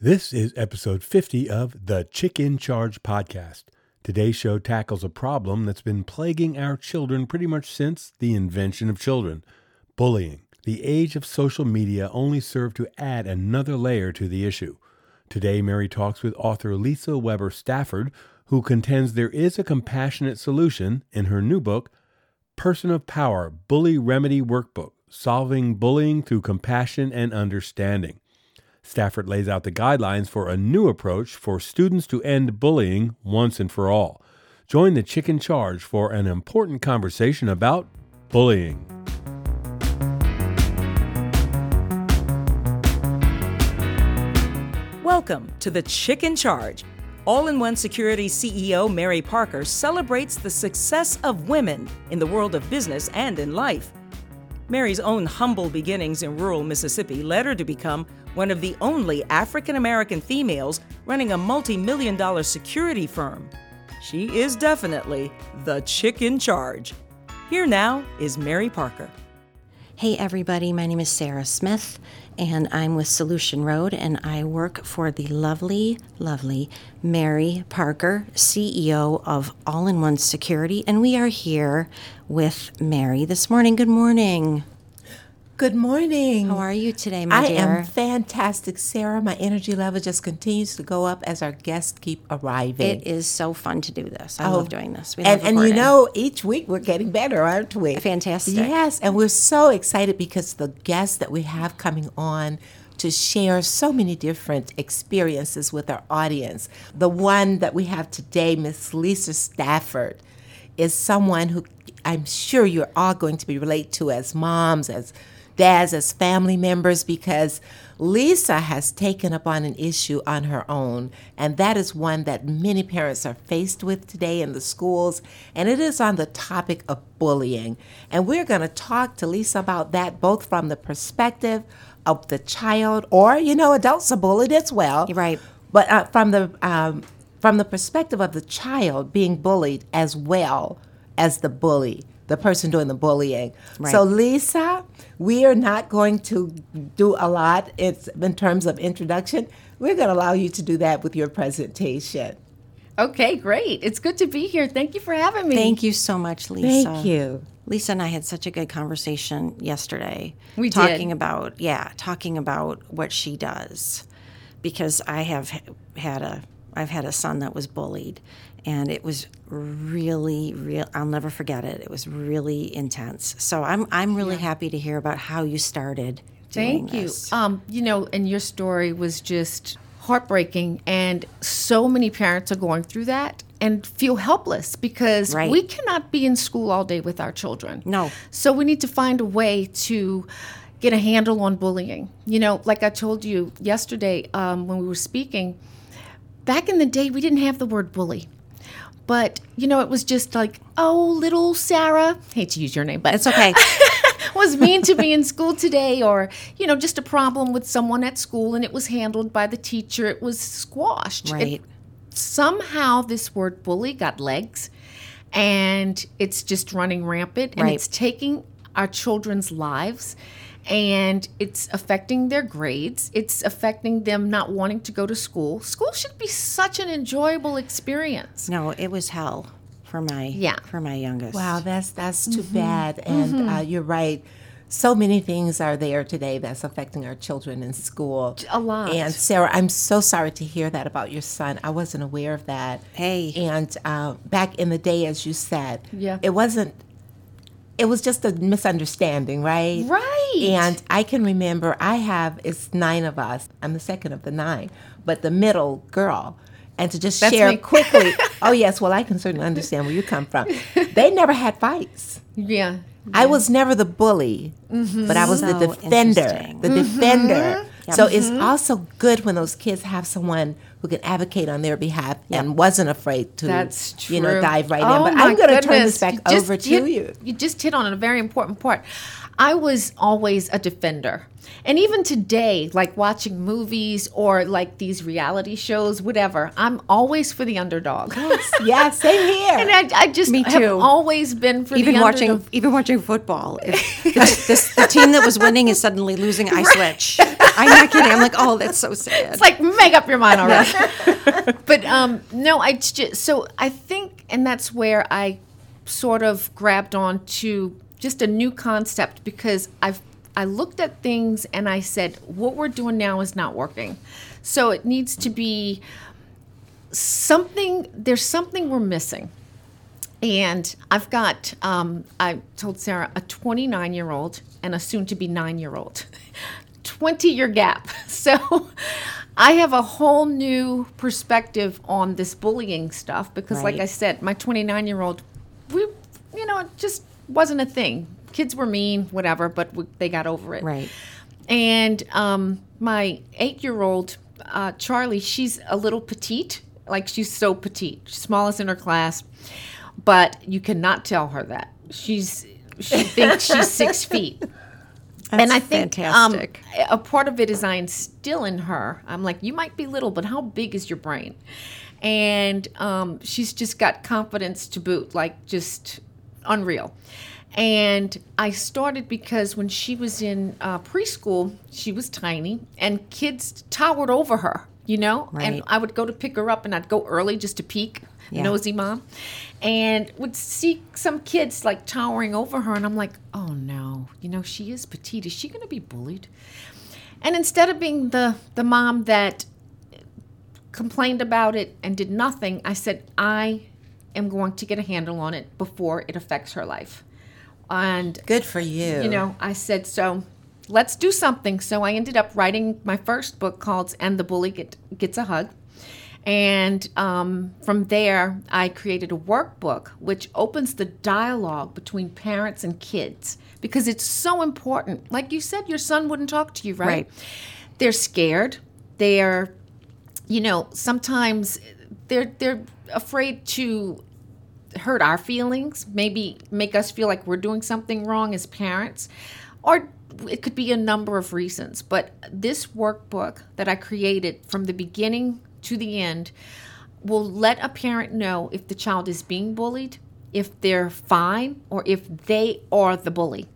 This is episode 50 of the Chick in Charge podcast. Today's show tackles a problem that's been plaguing our children pretty much since the invention of children bullying. The age of social media only served to add another layer to the issue. Today, Mary talks with author Lisa Weber Stafford, who contends there is a compassionate solution in her new book, Person of Power Bully Remedy Workbook Solving Bullying Through Compassion and Understanding. Stafford lays out the guidelines for a new approach for students to end bullying once and for all. Join the Chick in Charge for an important conversation about bullying. Welcome to the Chick in Charge. All in One Security CEO Mary Parker celebrates the success of women in the world of business and in life. Mary's own humble beginnings in rural Mississippi led her to become one of the only African American females running a multi million dollar security firm. She is definitely the chick in charge. Here now is Mary Parker. Hey, everybody, my name is Sarah Smith, and I'm with Solution Road, and I work for the lovely, lovely Mary Parker, CEO of All in One Security, and we are here with Mary this morning. Good morning. Good morning. How are you today, my I dear? I am fantastic, Sarah. My energy level just continues to go up as our guests keep arriving. It is so fun to do this. I Oh, love doing this. We and, and you know, each week we're getting better, aren't we? Fantastic. Yes, and we're so excited because the guests that we have coming on to share so many different experiences with our audience. The one that we have today, Miss Lisa Stafford, is someone who I'm sure you're all going to be relate to as moms, as dads, as family members, because Lisa has taken up on an issue on her own, and that is one that many parents are faced with today in the schools, and it is on the topic of bullying. And we're going to talk to Lisa about that both from the perspective of the child, or you know, adults are bullied as well, Right. But uh, from the um, from the perspective of the child being bullied as well as the bully, the person doing the bullying. Right. So, Lisa, we are not going to do a lot it's in terms of introduction. We're going to allow you to do that with your presentation. Okay, great. It's good to be here. Thank you for having me. Thank you so much, Lisa. Thank you. Lisa and I had such a good conversation yesterday. We did. talking did. about yeah, talking about what she does, because I have had a I've had a son that was bullied, and it was really real. I'll never forget it. It was really intense. So I'm I'm really happy to hear about how you started. doing Thank you. Um, you know, and your story was just heartbreaking, and so many parents are going through that and feel helpless because Right. we cannot be in school all day with our children. No. So we need to find a way to get a handle on bullying. You know, like I told you yesterday um, when we were speaking, back in the day, we didn't have the word bully. But, you know, it was just like, oh, little Sarah, hate to use your name, but It's okay. was mean to me in school today or you know just a problem with someone at school and it was handled by the teacher it was squashed It- somehow this word bully got legs and it's just running rampant and Right. it's taking our children's lives and it's affecting their grades it's affecting them not wanting to go to school school should be such an enjoyable experience no, it was hell for my Yeah. for my youngest. Wow, that's that's too bad. And uh, you're right. So many things are there today that's affecting our children in school. A lot. And Sarah, I'm so sorry to hear that about your son. I wasn't aware of that. Hey. And uh, back in the day, as you said, Yeah. it wasn't. It was just a misunderstanding, right? Right. And I can remember I have it's nine of us. I'm the second of the nine, but the middle girl. And to just That's share me. quickly. oh yes, well I can certainly understand where you come from. They never had fights. yeah I was never the bully, mm-hmm. but I was the So defender. interesting. The defender. Mm-hmm. So it's also good when those kids have someone who can advocate on their behalf and wasn't afraid to, That's true. you know, dive right oh in. But I'm going to turn this back just over to hit- you. You just hit on a very important part. I was always a defender. And even today, like watching movies or like these reality shows, whatever, I'm always for the underdog. yeah, same here. And I, I just Me have too. always been for even the watching underdog. even watching football if the, this, the team that was winning is suddenly losing i switch I'm not kidding. I'm like, oh, that's so sad. It's like make up your mind already. but um, no, I just so I think, and that's where I sort of grabbed on to just a new concept because I've I looked at things and I said, what we're doing now is not working. So it needs to be something. There's something we're missing. And I've got, um, I told Sarah, a 29 year old and a soon to be nine year old. 20 year gap. So I have a whole new perspective on this bullying stuff because, like I said, my 29 year old, we, you know, just wasn't a thing. Kids were mean, whatever, but we, they got over it. right. And um, my eight year old, uh, Charlie, she's a little petite. Like she's so petite, she's smallest in her class. But you cannot tell her that. She's she thinks she's six feet. That's and I think fantastic. Um, a part of it is I instill in her. I'm like, you might be little, but how big is your brain? And um, she's just got confidence to boot, like just unreal. And I started because when she was in uh, preschool, she was tiny, and kids towered over her, you know. And I would go to pick her up, and I'd go early just to peek, Yeah. nosy mom, and would see some kids like towering over her, and I'm like, oh no, you know, she is petite. Is she going to be bullied? And instead of being the the mom that complained about it and did nothing, I said, I am going to get a handle on it before it affects her life. And Good for you. you know, I said, so let's do something. So I ended up writing my first book called And the Bully Get, Gets a Hug. And um, from there, I created a workbook which opens the dialogue between parents and kids because it's so important. Like you said, your son wouldn't talk to you, right? Right. They're scared. They're, you know, sometimes they're they're afraid to hurt our feelings, maybe make us feel like we're doing something wrong as parents, or it could be a number of reasons. But this workbook that I created from the beginning to the end will let a parent know if the child is being bullied, if they're fine, or if they are the bully.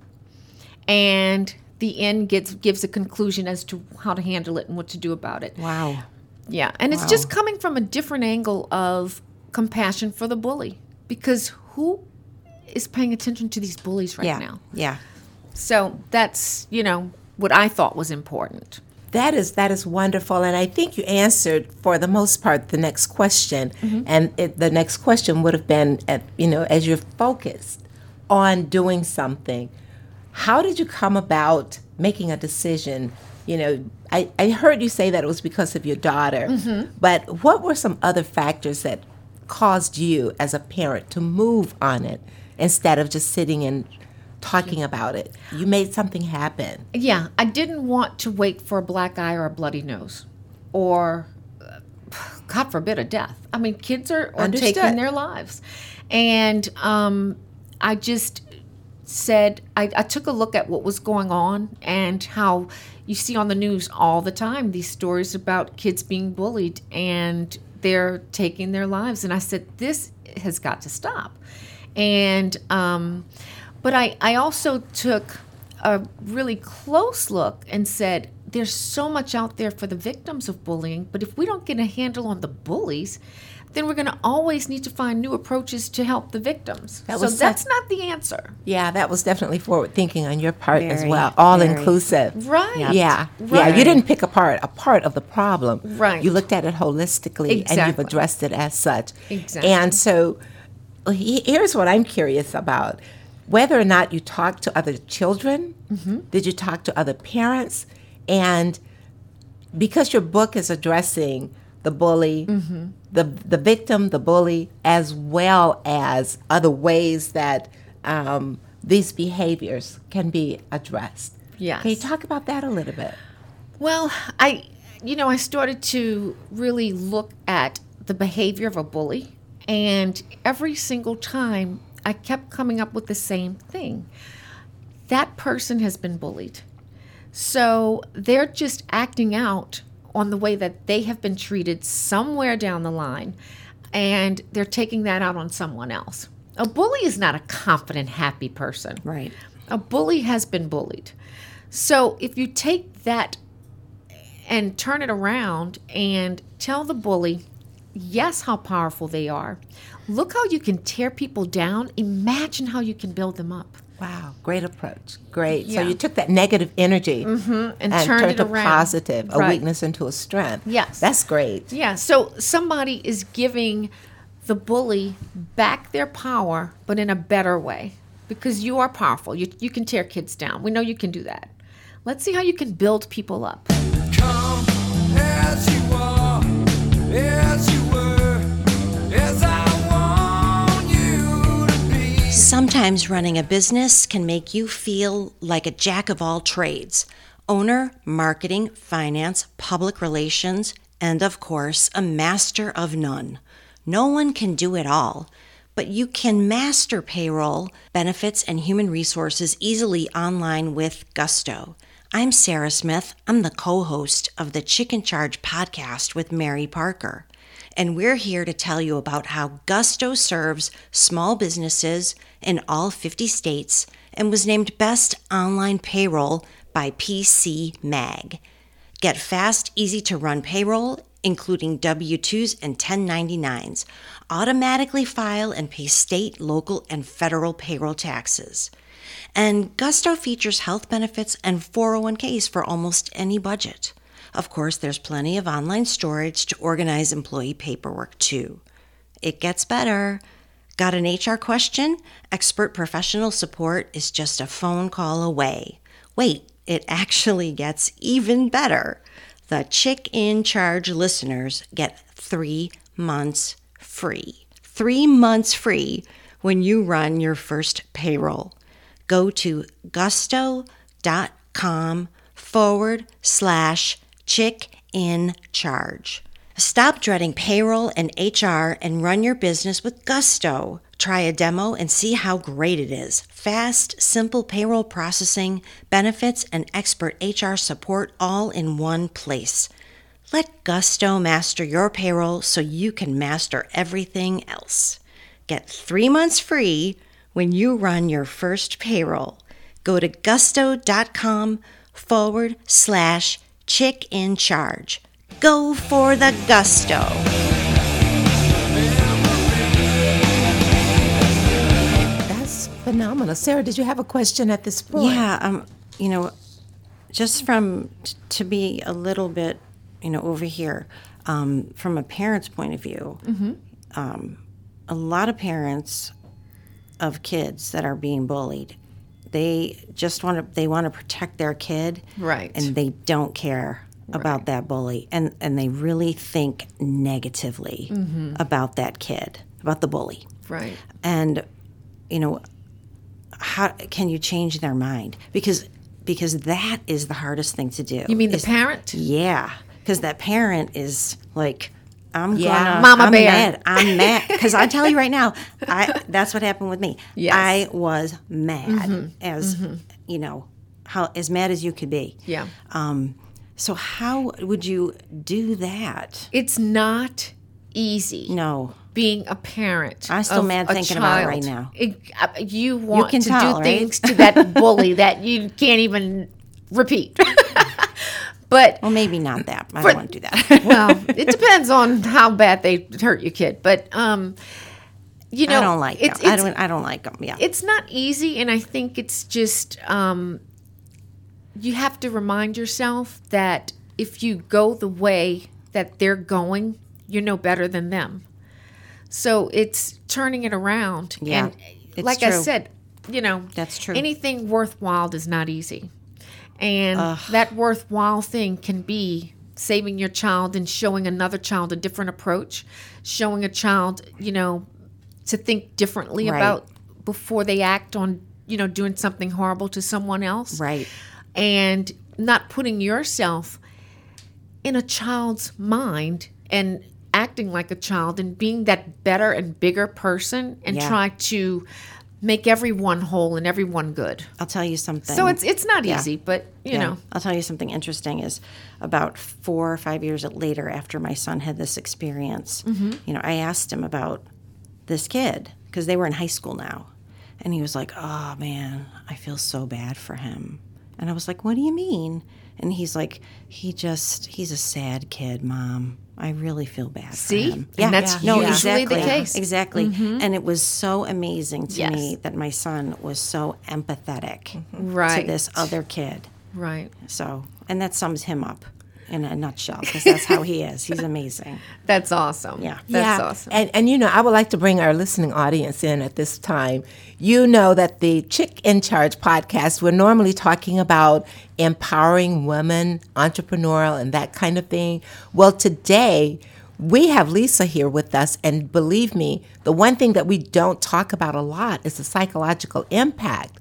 And the end gets gives a conclusion as to how to handle it and what to do about it. Wow. Yeah, and it's just coming from a different angle of compassion for the bully because who is paying attention to these bullies right Yeah. now? Yeah. So that's, you know, what I thought was important. That is that is wonderful, and I think you answered for the most part the next question, mm-hmm. and it, the next question would have been, at, you know, as you're focused on doing something, how did you come about making a decision? You know, I, I heard you say that it was because of your daughter, but what were some other factors that caused you as a parent to move on it instead of just sitting and talking about it? You made something happen. Yeah, I didn't want to wait for a black eye or a bloody nose or, uh, God forbid, a death. I mean, kids are, are taking their lives. And um, I just said, I, I took a look at what was going on and how you see on the news all the time these stories about kids being bullied and they're taking their lives. And I said, this has got to stop. And, um, but I, I also took a really close look and said, there's so much out there for the victims of bullying, but if we don't get a handle on the bullies, then we're going to always need to find new approaches to help the victims. That so was that's not the answer. Yeah, that was definitely forward thinking on your part as well. All very. inclusive. Right. Yeah. Yeah. Right. You didn't pick apart a part of the problem. Right. You looked at it holistically and you've addressed it as such. Exactly. And so here's what I'm curious about. Whether or not you talked to other children, Mm-hmm. did you talk to other parents? And because your book is addressing the bully, Mm-hmm. the the victim, the bully, as well as other ways that um, these behaviors can be addressed. Yes. Can you talk about that a little bit? Well, I, you know, I started to really look at the behavior of a bully, and every single time I kept coming up with the same thing. That person has been bullied. So they're just acting out on the way that they have been treated somewhere down the line, and they're taking that out on someone else. A bully is not a confident, happy person. Right. A bully has been bullied. So if you take that and turn it around and tell the bully, yes, how powerful they are. Look how you can tear people down. Imagine how you can build them up. Wow, great approach. Great. Yeah. So you took that negative energy mm-hmm, and and, turned turned it a around. positive, a Right. weakness into a strength. Yes. That's great. Yeah, so somebody is giving the bully back their power, but in a better way. Because you are powerful. You, you can tear kids down. We know you can do that. Let's see how you can build people up. Come as you are, as you were, as I Sometimes running a business can make you feel like a jack of all trades owner, marketing, finance, public relations, and of course, a master of none. No one can do it all, but you can master payroll, benefits, and human resources easily online with Gusto. I'm Sarah Smith. I'm the co host of the Chick in Charge podcast with Mary Parker and we're here to tell you about how Gusto serves small businesses in all 50 states and was named Best Online Payroll by PC Mag. Get fast, easy to run payroll, including W 2s and 1099s. Automatically file and pay state, local, and federal payroll taxes. And Gusto features health benefits and 401ks for almost any budget. Of course, there's plenty of online storage to organize employee paperwork too. It gets better. Got an HR question? Expert professional support is just a phone call away. Wait, it actually gets even better. The Chick in Charge listeners get three months free. Three months free when you run your first payroll. Go to gusto.com forward slash chick in charge. Stop dreading payroll and HR and run your business with Gusto. Try a demo and see how great it is. Fast, simple payroll processing, benefits, and expert HR support all in one place. Let Gusto master your payroll so you can master everything else. Get three months free when you run your first payroll. Go to gusto.com forward slash chick in charge. Go for the gusto. That's phenomenal. Sarah, did you have a question at this point? Yeah, um, you know, just from t- to be a little bit, you know, over here, um, from a parent's point of view, um, a lot of parents of kids that are being bullied, they just want to they want to protect their kid, Right. And they don't care about that bully, and and they really think negatively mm-hmm. about that kid, about the bully. Right. and you know how can you change their mind? Because because that is the hardest thing to do You mean the is- parent? yeah. Because that parent is like i'm Yeah. gonna Mama i'm bear. mad i'm mad because i tell you right now i that's what happened with me Yes. i was mad as you know how as mad as you could be Yeah. um so how would you do that It's not easy. no being a parent. I'm still mad thinking about it right now. It- uh, you want can to tell, do right? things to that bully that you can't even repeat. but well maybe not that i For- don't want to do that well, it depends on how bad they hurt your kid. But um, you know, I don't like it's, them. I don't. I don't like them. Yeah. it's not easy and i think it's just um, you have to remind yourself that if you go the way that they're going you're no better than them so it's turning it around Yeah, and it's like i said you know That's true. anything worthwhile is not easy and that worthwhile thing can be saving your child and showing another child a different approach showing a child you know to think differently Right. about before they act on you know doing something horrible to someone else Right. and not putting yourself in a child's mind and acting like a child and being that better and bigger person and Yeah. try to make everyone whole and everyone good. I'll tell you something. So it's it's not Yeah. easy, but you Yeah. know, I'll tell you something interesting is about four or five years later after my son had this experience, Mm-hmm. you know, I asked him about this kid because they were in high school now. And he was like, oh man, I feel so bad for him. And I was like, what do you mean? And he's like, he just, he's a sad kid, mom. I really feel bad See? for him. And that's no, usually the exactly, case. Exactly. Mm-hmm. And it was so amazing to Yes. me that my son was so empathetic mm-hmm. Right. to this other kid. Right. So, and that sums him up in a nutshell because that's how he is. He's amazing. That's awesome. Yeah. That's yeah. awesome. And and you know, I would like to bring our listening audience in at this time. You know that the Chick in Charge podcast, we're normally talking about empowering women, entrepreneurial, and that kind of thing. Well, today we have Lisa here with us, and believe me, the one thing that we don't talk about a lot is the psychological impact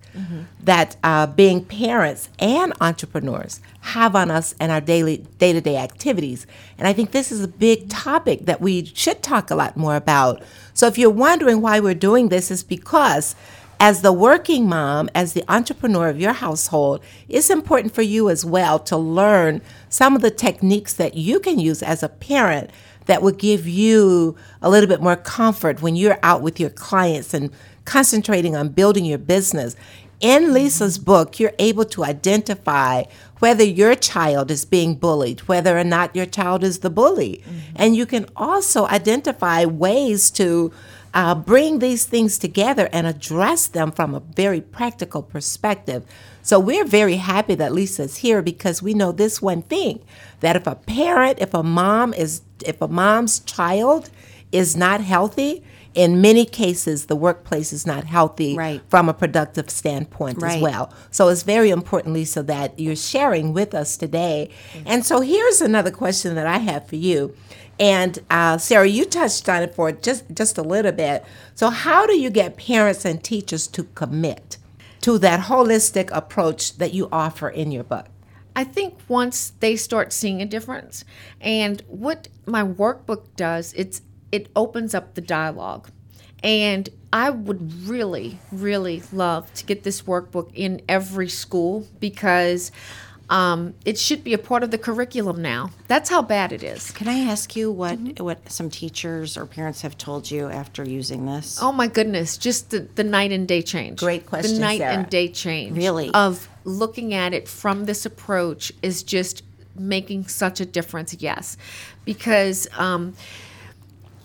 that uh, being parents and entrepreneurs have on us and our daily day-to-day activities. And i think this is a big topic that we should talk a lot more about. So if you're wondering why we're doing this is because as the working mom as the entrepreneur of your household it's important for you as well to learn some of the techniques that you can use as a parent that will give you a little bit more comfort when you're out with your clients and concentrating on building your business. In Lisa's book, you're able to identify whether your child is being bullied, whether or not your child is the bully. And you can also identify ways to uh, bring these things together and address them from a very practical perspective. So we're very happy that Lisa's here because we know this one thing that if a parent, if a mom is, if a mom's child is not healthy, in many cases the workplace is not healthy Right. from a productive standpoint as well. So it's very important, Lisa, that you're sharing with us today. And so here's another question that I have for you. And uh, Sarah, you touched on it for just just a little bit. So how do you get parents and teachers to commit to that holistic approach that you offer in your book? I think once they start seeing a difference, and what my workbook does, it's it opens up the dialogue. And I would really, really love to get this workbook in every school because um, it should be a part of the curriculum now. That's how bad it is. Can I ask you what what some teachers or parents have told you after using this? Oh my goodness, just the, the night and day change. Great question, The night Sarah. and day change. Really? Of looking at it from this approach is just making such a difference, yes. Because um,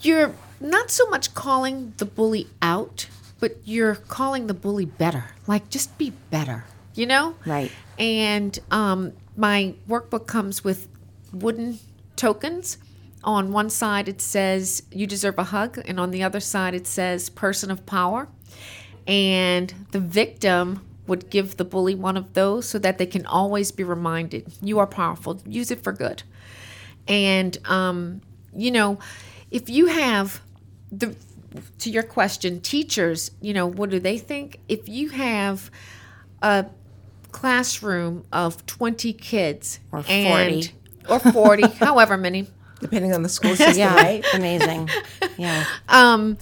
you're not so much calling the bully out, but you're calling the bully better. Like, just be better, you know? Right. And um, my workbook comes with wooden tokens. On one side, it says, You deserve a hug. And on the other side, it says, Person of power. And the victim would give the bully one of those so that they can always be reminded, You are powerful. Use it for good. And, um, you know, if you have the, to your question, teachers, you know, what do they think? If you have a classroom of 20 kids Or and- 40. or 40, however many, Depending on the school system, yeah, right? amazing. Yeah, um,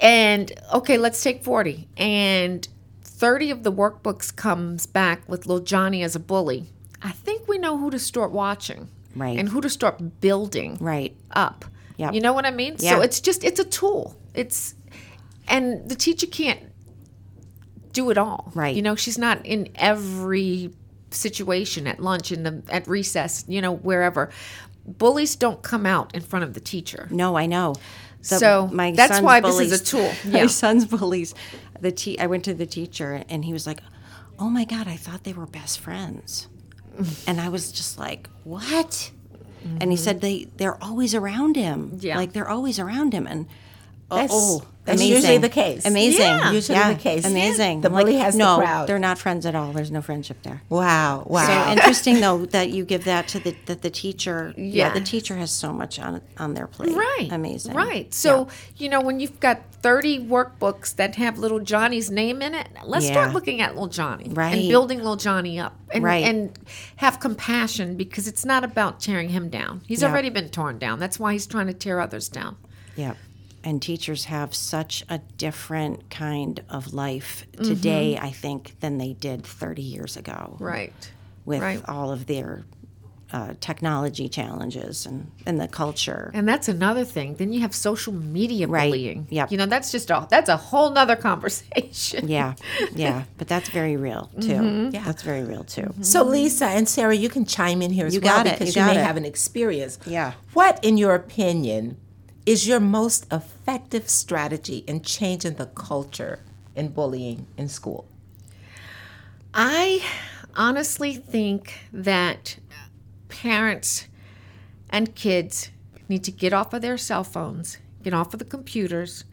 and okay, let's take 40. And 30 of the workbooks comes back with little Johnny as a bully. I think we know who to start watching. Right. And who to start building right. up. yeah You know what I mean? Yeah. So it's just it's a tool. It's and the teacher can't do it all. Right. You know, she's not in every situation at lunch in the at recess, you know, wherever. Bullies don't come out in front of the teacher. No, I know. The- So, that's son's why this is a tool. My son's bullies. The te- I went to the teacher and he was like, "Oh my god, I thought they were best friends," and I was just like, "What?" And he mm-hmm. said they they're always around him. Yeah. like they're always around him, and That's- oh, that's amazing. usually the case. Amazing, Yeah. Usually the case. Amazing. The I'm like, bully has the no, crowd. they're not friends at all. There's no friendship there. Wow, wow. So interesting though that you give that to the that the teacher. Yeah, Yeah. the teacher has so much on on their plate. Right. amazing. Right. So, you know, when you've got 30 workbooks that have little Johnny's name in it, let's Yeah. start looking at little Johnny Right. and building little Johnny up and, Right. and have compassion because it's not about tearing him down. He's Yeah. already been torn down. That's why he's trying to tear others down. Yeah. And teachers have such a different kind of life Mm-hmm. today, I think, than they did 30 years ago. Right. With right. all of their uh, technology challenges and, and the culture. And that's another thing. Then you have social media Right. bullying. Yep. You know, that's just all, that's a whole nother conversation. Yeah, yeah, but that's very real too. Yeah, that's very real too. So, Lisa and Sarah, you can chime in here as You well got it, because you you, may it. have an experience. Yeah. What, in your opinion, is your most effective strategy in changing the culture in bullying in school? I honestly think that parents and kids need to get off of their cell phones, get off of the computers,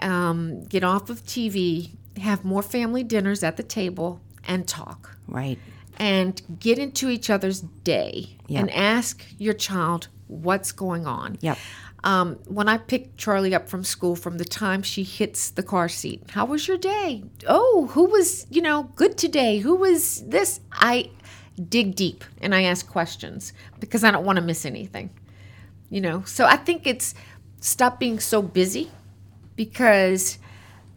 um, get off of TV, have more family dinners at the table, and talk. Right. And get into each other's day Yep. and ask your child what's going on. Yep. Um, when I pick Charlie up from school, from the time she hits the car seat, how was your day? Oh, who was, you know, good today? Who was this? I dig deep and I ask questions because I don't want to miss anything, you know? So I think it's stop being so busy because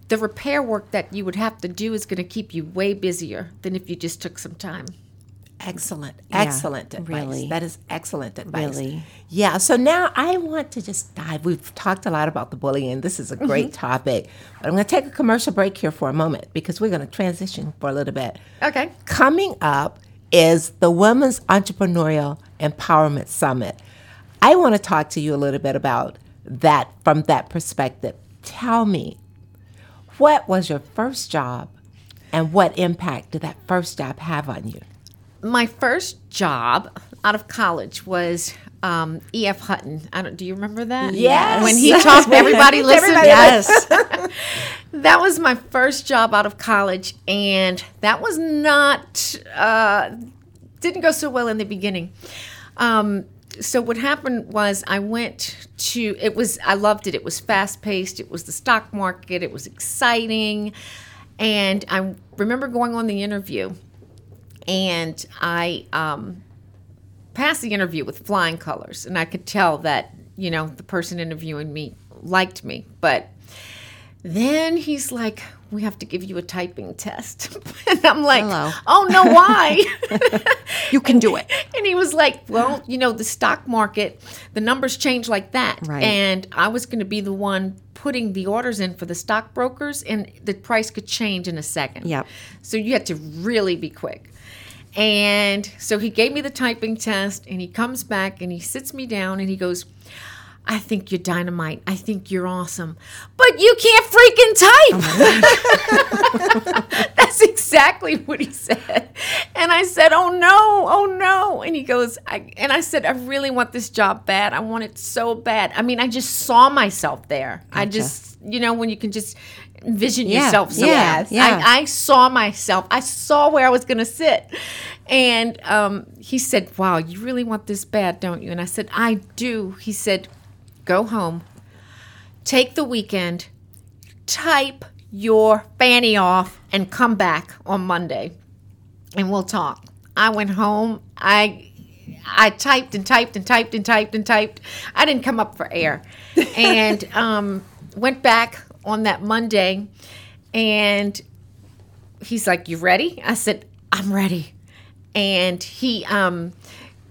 the repair work that you would have to do is going to keep you way busier than if you just took some time. Excellent, excellent advice. really. That is excellent advice. Really. Yeah. So now I want to just dive. We've talked a lot about the bullying. This is a mm-hmm. great topic, but I'm going to take a commercial break here for a moment because we're going to transition for a little bit. Okay. Coming up is the Women's Entrepreneurial Empowerment Summit. I want to talk to you a little bit about that from that perspective. Tell me, what was your first job and what impact did that first job have on you? My first job out of college was um, E.F. Hutton. I don't. Do you remember that? Yes. When he talked, everybody listened. Everybody yes. that was my first job out of college, and that was not uh, didn't go so well in the beginning. Um, so what happened was I went to it was I loved it. It was fast paced. It was the stock market. It was exciting, and I remember going on the interview and I um, passed the interview with flying colors, and I could tell that you know the person interviewing me liked me, but then he's like, "We have to give you a typing test," and I'm like, Hello. "Oh no, why?" You can do it. and he was like, "Well, you know, the stock market, the numbers change like that, Right. and I was going to be the one putting the orders in for the stockbrokers, and the price could change in a second. Yep. So you had to really be quick." And so he gave me the typing test, and he comes back and he sits me down and he goes, I think you're dynamite. I think you're awesome. But you can't freaking type. Oh That's exactly what he said. And I said, Oh no, oh no. And he goes, I, and I said, I really want this job bad. I want it so bad. I mean, I just saw myself there. I just, you know, when you can just envision Yeah, yourself so yeah, yeah. I, I saw myself. I saw where I was going to sit. And um, he said, Wow, you really want this bad, don't you? And I said, I do. He said, Go home, take the weekend, type your fanny off, and come back on Monday, and we'll talk. I went home. I I typed and typed and typed and typed and typed. I didn't come up for air, and um, went back on that Monday, and he's like, "You ready?" I said, "I'm ready," and he um,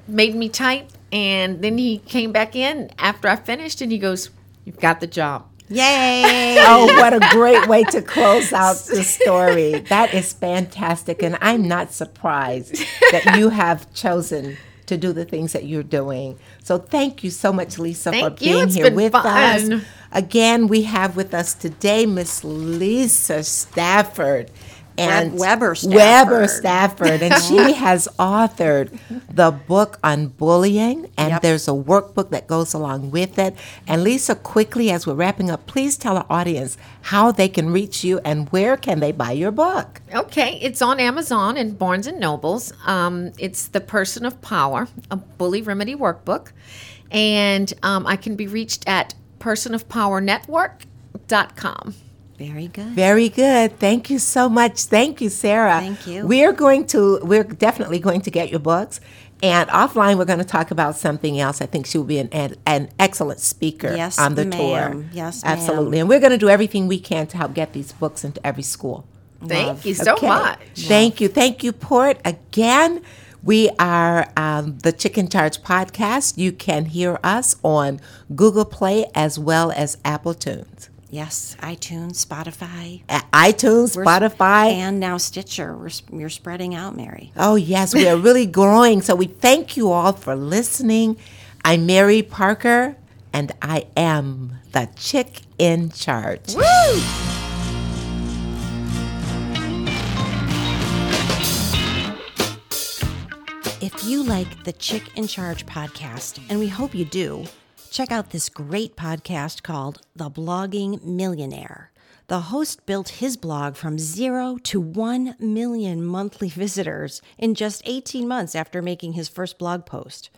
made me type, and then he came back in after I finished, and he goes, "You've got the job." Yay! oh, what a great way to close out the story. That is fantastic. And I'm not surprised that you have chosen to do the things that you're doing. So thank you so much, Lisa, Thank for you. being It's here been with fun. us. Again, we have with us today Miss Lisa Stafford. And Weber Weber Stafford. Stafford. And she has authored the book on bullying, and Yep. there's a workbook that goes along with it. And Lisa, quickly as we're wrapping up, please tell our audience how they can reach you and where can they buy your book. Okay, it's on Amazon and Barnes and Nobles. Um, it's the Person of Power, a bully remedy workbook, and um, I can be reached at personofpowernetwork.com. Very good. Very good. Thank you so much. Thank you, Sarah. Thank you. We're going to, we're definitely going to get your books. And offline, we're going to talk about something else. I think she will be an, an, an excellent speaker Yes, on the tour. ma'am. Yes, ma'am. absolutely. And we're going to do everything we can to help get these books into every school. Thank you so Okay. much. Thank you. Thank you, Port. Again, We are um, the Chick in Charge podcast. You can hear us on Google Play as well as Apple Tunes. Yes, iTunes, Spotify, iTunes, We're- Spotify. and now Stitcher. We're, you're spreading out, Mary. Oh, yes, we are really growing. So we thank you all for listening. I'm Mary Parker, and I am the chick in charge. If you like the Chick in Charge podcast, and we hope you do, check out this great podcast called The Blogging Millionaire. The host built his blog from zero to 1 million monthly visitors in just 18 months after making his first blog post.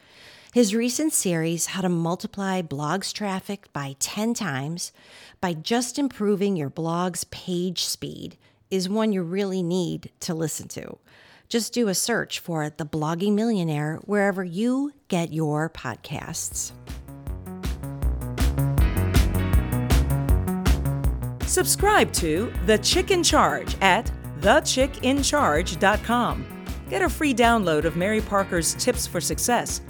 His recent series, How to Multiply Blogs Traffic by 10 Times by just improving your blog's page speed, is one you really need to listen to. Just do a search for The Blogging Millionaire wherever you get your podcasts. Subscribe to The Chick in Charge at thechickincharge.com. Get a free download of Mary Parker's Tips for Success.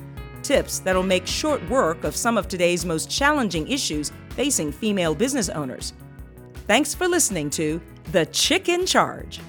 Tips that'll make short work of some of today's most challenging issues facing female business owners. Thanks for listening to The Chick in Charge.